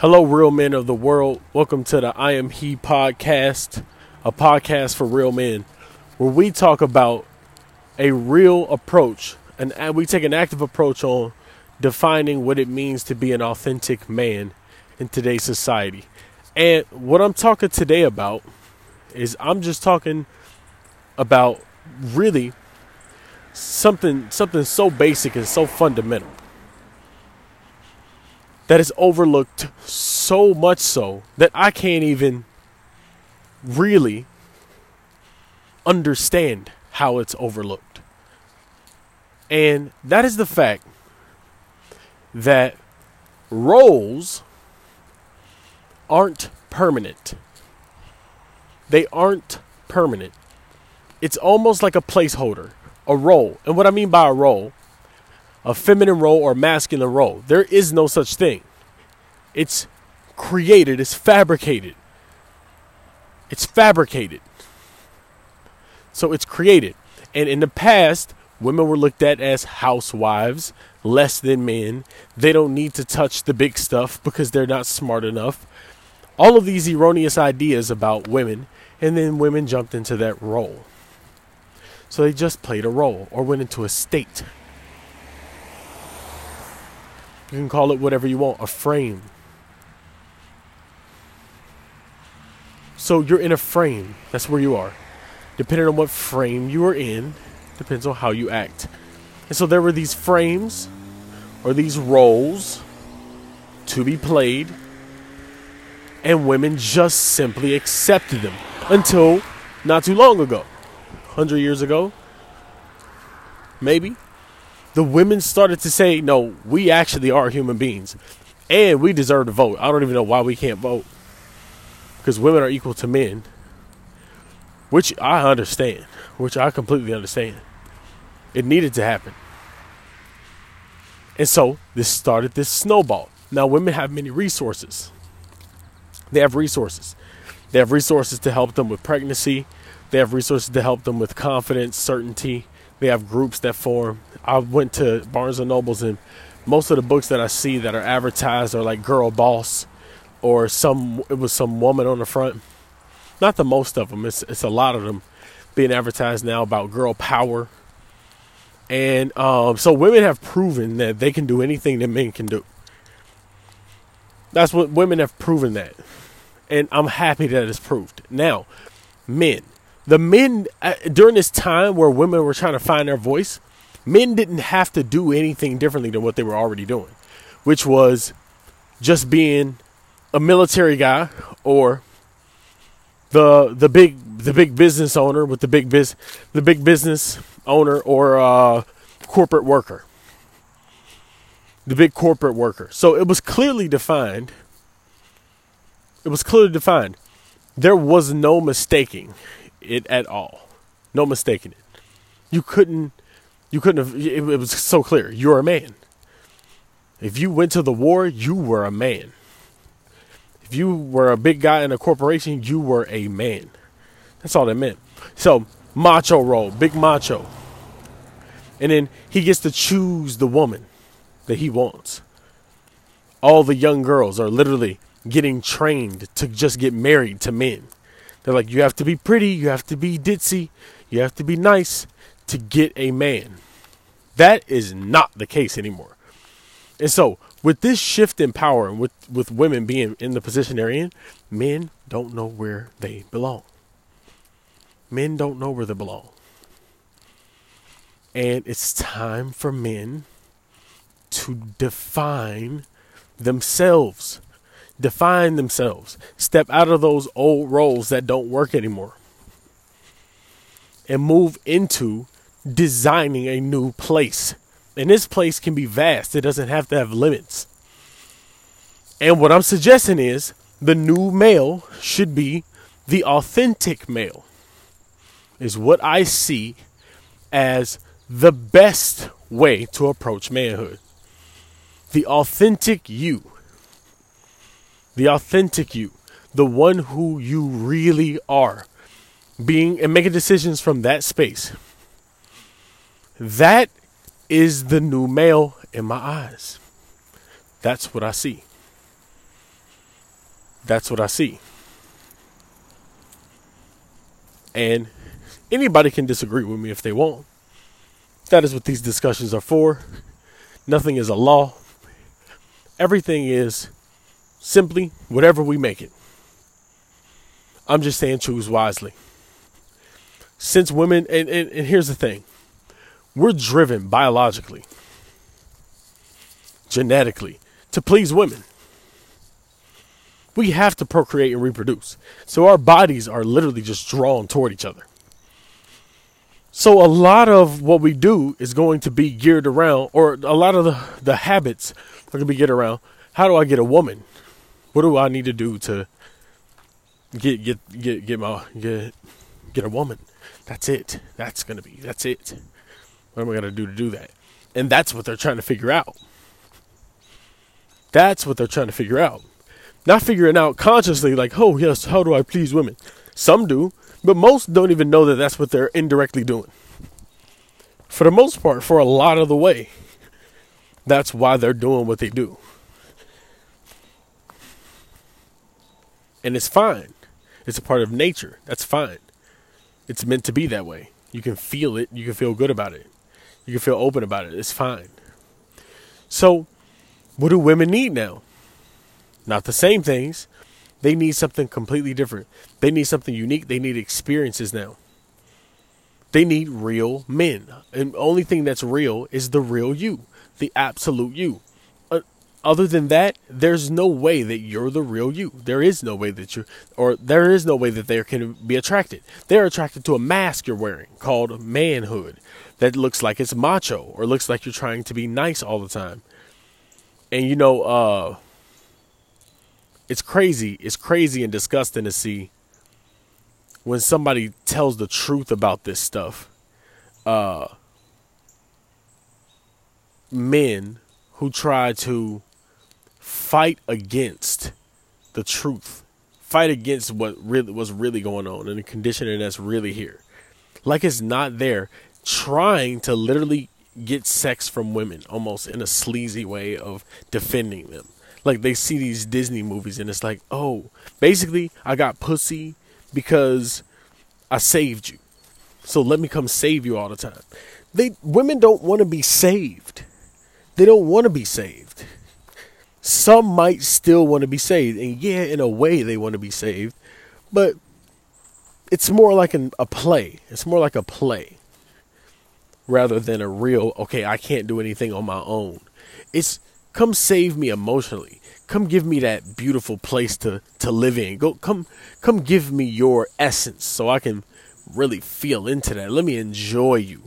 Hello, real men of the world. Welcome to the I Am He podcast, a podcast for real men, where we talk about a real approach and we take an active approach on defining what it means to be an authentic man in today's society. And what I'm talking today about is I'm just talking about really something something so basic and so fundamental that is overlooked so much so that I can't even really understand how it's overlooked. And that is the fact that roles aren't permanent. They aren't permanent. It's almost like a placeholder, a role. And what I mean by a role a feminine role or masculine role. There is no such thing. It's created, it's fabricated. It's fabricated. So it's created. And in the past, women were looked at as housewives, less than men. They don't need to touch the big stuff because they're not smart enough. All of these erroneous ideas about women, and then women jumped into that role. So they just played a role or went into a state. You can call it whatever you want, a frame. So you're in a frame. That's where you are. Depending on what frame you are in, depends on how you act. And so there were these frames or these roles to be played, and women just simply accepted them until not too long ago. 100 years ago, maybe the women started to say, no, we actually are human beings and we deserve to vote. I don't even know why we can't vote because women are equal to men, which I understand, which I completely understand. It needed to happen. And so this started this snowball. Now, women have many resources. They have resources. They have resources to help them with pregnancy. They have resources to help them with confidence, certainty. They have groups that form. I went to Barnes and Nobles, and most of the books that I see that are advertised are like Girl Boss, or some it was some woman on the front. Not the most of them. It's it's a lot of them being advertised now about girl power. And um, so women have proven that they can do anything that men can do. That's what women have proven that. And I'm happy that it's proved. Now, men, the men uh, during this time where women were trying to find their voice, men didn't have to do anything differently than what they were already doing, which was just being a military guy or the the big the big business owner with the big biz the big business owner or uh, corporate worker. The big corporate worker. So it was clearly defined. It was clearly defined. There was no mistaking it at all. No mistaking it. You couldn't you couldn't have it, it was so clear. You're a man. If you went to the war, you were a man. If you were a big guy in a corporation, you were a man. That's all that meant. So, macho role, big macho. And then he gets to choose the woman that he wants. All the young girls are literally getting trained to just get married to men. They're like, you have to be pretty, you have to be ditzy, you have to be nice to get a man. That is not the case anymore. And so, with this shift in power and with, with women being in the position they're in, men don't know where they belong. Men don't know where they belong. And it's time for men to define themselves define themselves, step out of those old roles that don't work anymore, and move into designing a new place. And this place can be vast, it doesn't have to have limits. And what I'm suggesting is the new male should be the authentic male, is what I see as the best way to approach manhood. The authentic you the authentic you, the one who you really are, being and making decisions from that space. That is the new male in my eyes. That's what I see. That's what I see. And anybody can disagree with me if they want. That is what these discussions are for. Nothing is a law. Everything is simply whatever we make it. I'm just saying choose wisely. Since women, and, and, and here's the thing we're driven biologically, genetically, to please women. We have to procreate and reproduce. So our bodies are literally just drawn toward each other. So a lot of what we do is going to be geared around, or a lot of the, the habits are going to be geared around. How do I get a woman? What do I need to do to get get get get my get get a woman? That's it. That's gonna be. That's it. What am I gonna do to do that? And that's what they're trying to figure out. That's what they're trying to figure out. Not figuring out consciously, like, oh yes, how do I please women? Some do, but most don't even know that that's what they're indirectly doing. For the most part, for a lot of the way, that's why they're doing what they do. And it's fine. It's a part of nature. That's fine. It's meant to be that way. You can feel it. You can feel good about it. You can feel open about it. It's fine. So, what do women need now? Not the same things. They need something completely different. They need something unique. They need experiences now. They need real men. And only thing that's real is the real you, the absolute you. Other than that, there's no way that you're the real you. There is no way that you, or there is no way that they can be attracted. They're attracted to a mask you're wearing called manhood that looks like it's macho or looks like you're trying to be nice all the time. And you know, uh, it's crazy. It's crazy and disgusting to see when somebody tells the truth about this stuff. Uh, men who try to fight against the truth, fight against what really was really going on and the conditioning that's really here, like it's not there, trying to literally get sex from women, almost in a sleazy way of defending them like they see these Disney movies and it's like, oh, basically I got pussy because I saved you. So let me come save you all the time. They women don't want to be saved. They don't want to be saved. Some might still want to be saved, and yeah, in a way they want to be saved, but it's more like an, a play. It's more like a play rather than a real. Okay, I can't do anything on my own. It's come save me emotionally come give me that beautiful place to to live in go come come give me your essence so i can really feel into that let me enjoy you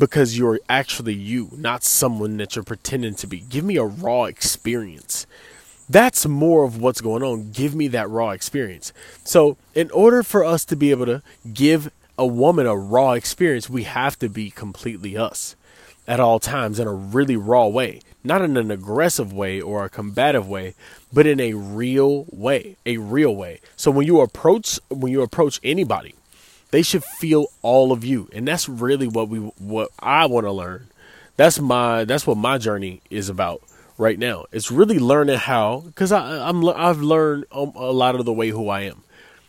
because you're actually you not someone that you're pretending to be. Give me a raw experience. That's more of what's going on. Give me that raw experience. So in order for us to be able to give a woman a raw experience we have to be completely us at all times in a really raw way. Not in an aggressive way or a combative way, but in a real way, a real way. So when you approach when you approach anybody, they should feel all of you, and that's really what we what I want to learn. That's my that's what my journey is about right now. It's really learning how because I I'm I've learned a lot of the way who I am,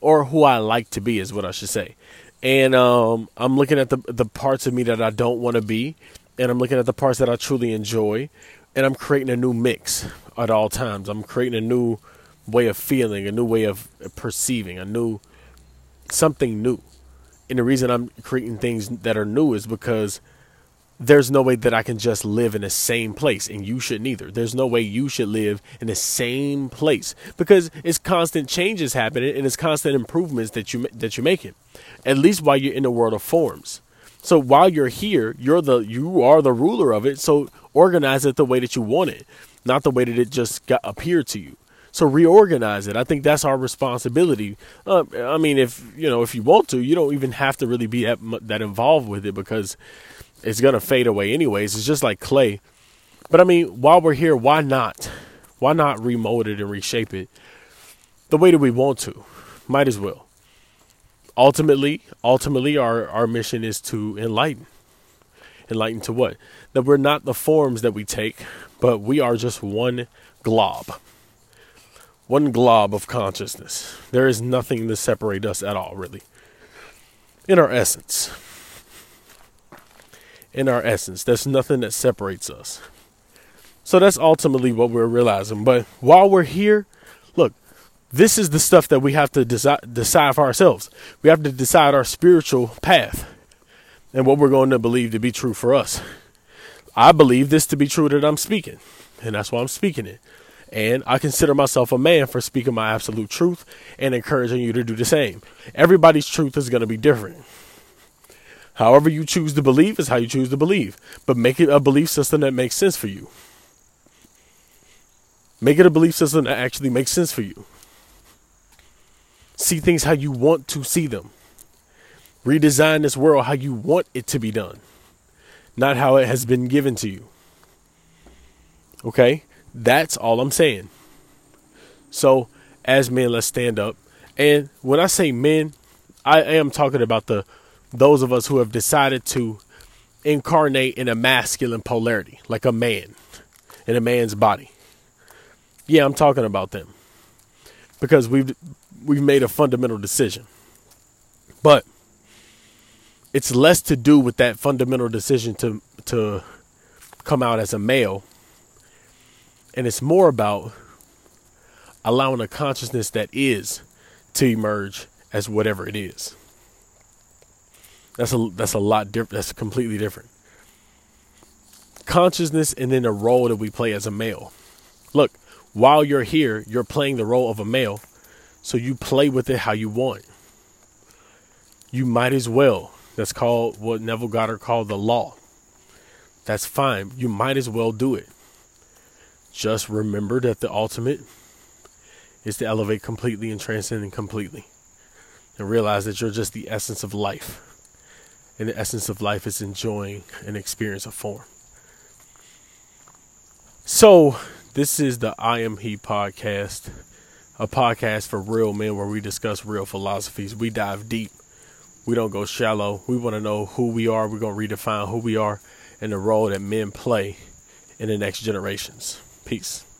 or who I like to be is what I should say. And um, I'm looking at the the parts of me that I don't want to be, and I'm looking at the parts that I truly enjoy, and I'm creating a new mix at all times. I'm creating a new way of feeling, a new way of perceiving, a new something new. And the reason I'm creating things that are new is because there's no way that I can just live in the same place, and you shouldn't either. There's no way you should live in the same place because it's constant changes happening and it's constant improvements that you that you're making. At least while you're in the world of forms. So while you're here, you're the you are the ruler of it. So organize it the way that you want it, not the way that it just got appeared to you. So reorganize it. I think that's our responsibility. Uh, I mean, if you know, if you want to, you don't even have to really be that, that involved with it because it's gonna fade away anyways. It's just like clay. But I mean, while we're here, why not? Why not remold it and reshape it the way that we want to? Might as well ultimately, ultimately, our, our mission is to enlighten. Enlighten to what? That we're not the forms that we take, but we are just one glob. One glob of consciousness. There is nothing to separate us at all, really. In our essence. In our essence, there's nothing that separates us. So that's ultimately what we're realizing. But while we're here, look, this is the stuff that we have to decide, decide for ourselves. We have to decide our spiritual path and what we're going to believe to be true for us. I believe this to be true that I'm speaking, and that's why I'm speaking it. And I consider myself a man for speaking my absolute truth and encouraging you to do the same. Everybody's truth is going to be different. However, you choose to believe is how you choose to believe, but make it a belief system that makes sense for you. Make it a belief system that actually makes sense for you. See things how you want to see them. Redesign this world how you want it to be done, not how it has been given to you. Okay? That's all I'm saying. So, as men, let's stand up. And when I say men, I am talking about the those of us who have decided to incarnate in a masculine polarity, like a man, in a man's body. Yeah, I'm talking about them. Because we've we've made a fundamental decision. But it's less to do with that fundamental decision to to come out as a male and it's more about allowing a consciousness that is to emerge as whatever it is that's a that's a lot different that's completely different consciousness and then the role that we play as a male look while you're here you're playing the role of a male so you play with it how you want you might as well that's called what Neville Goddard called the law. That's fine. You might as well do it. Just remember that the ultimate is to elevate completely and transcend completely. And realize that you're just the essence of life. And the essence of life is enjoying an experience of form. So, this is the I Am He podcast, a podcast for real men where we discuss real philosophies. We dive deep we don't go shallow. We want to know who we are. We're going to redefine who we are and the role that men play in the next generations. Peace.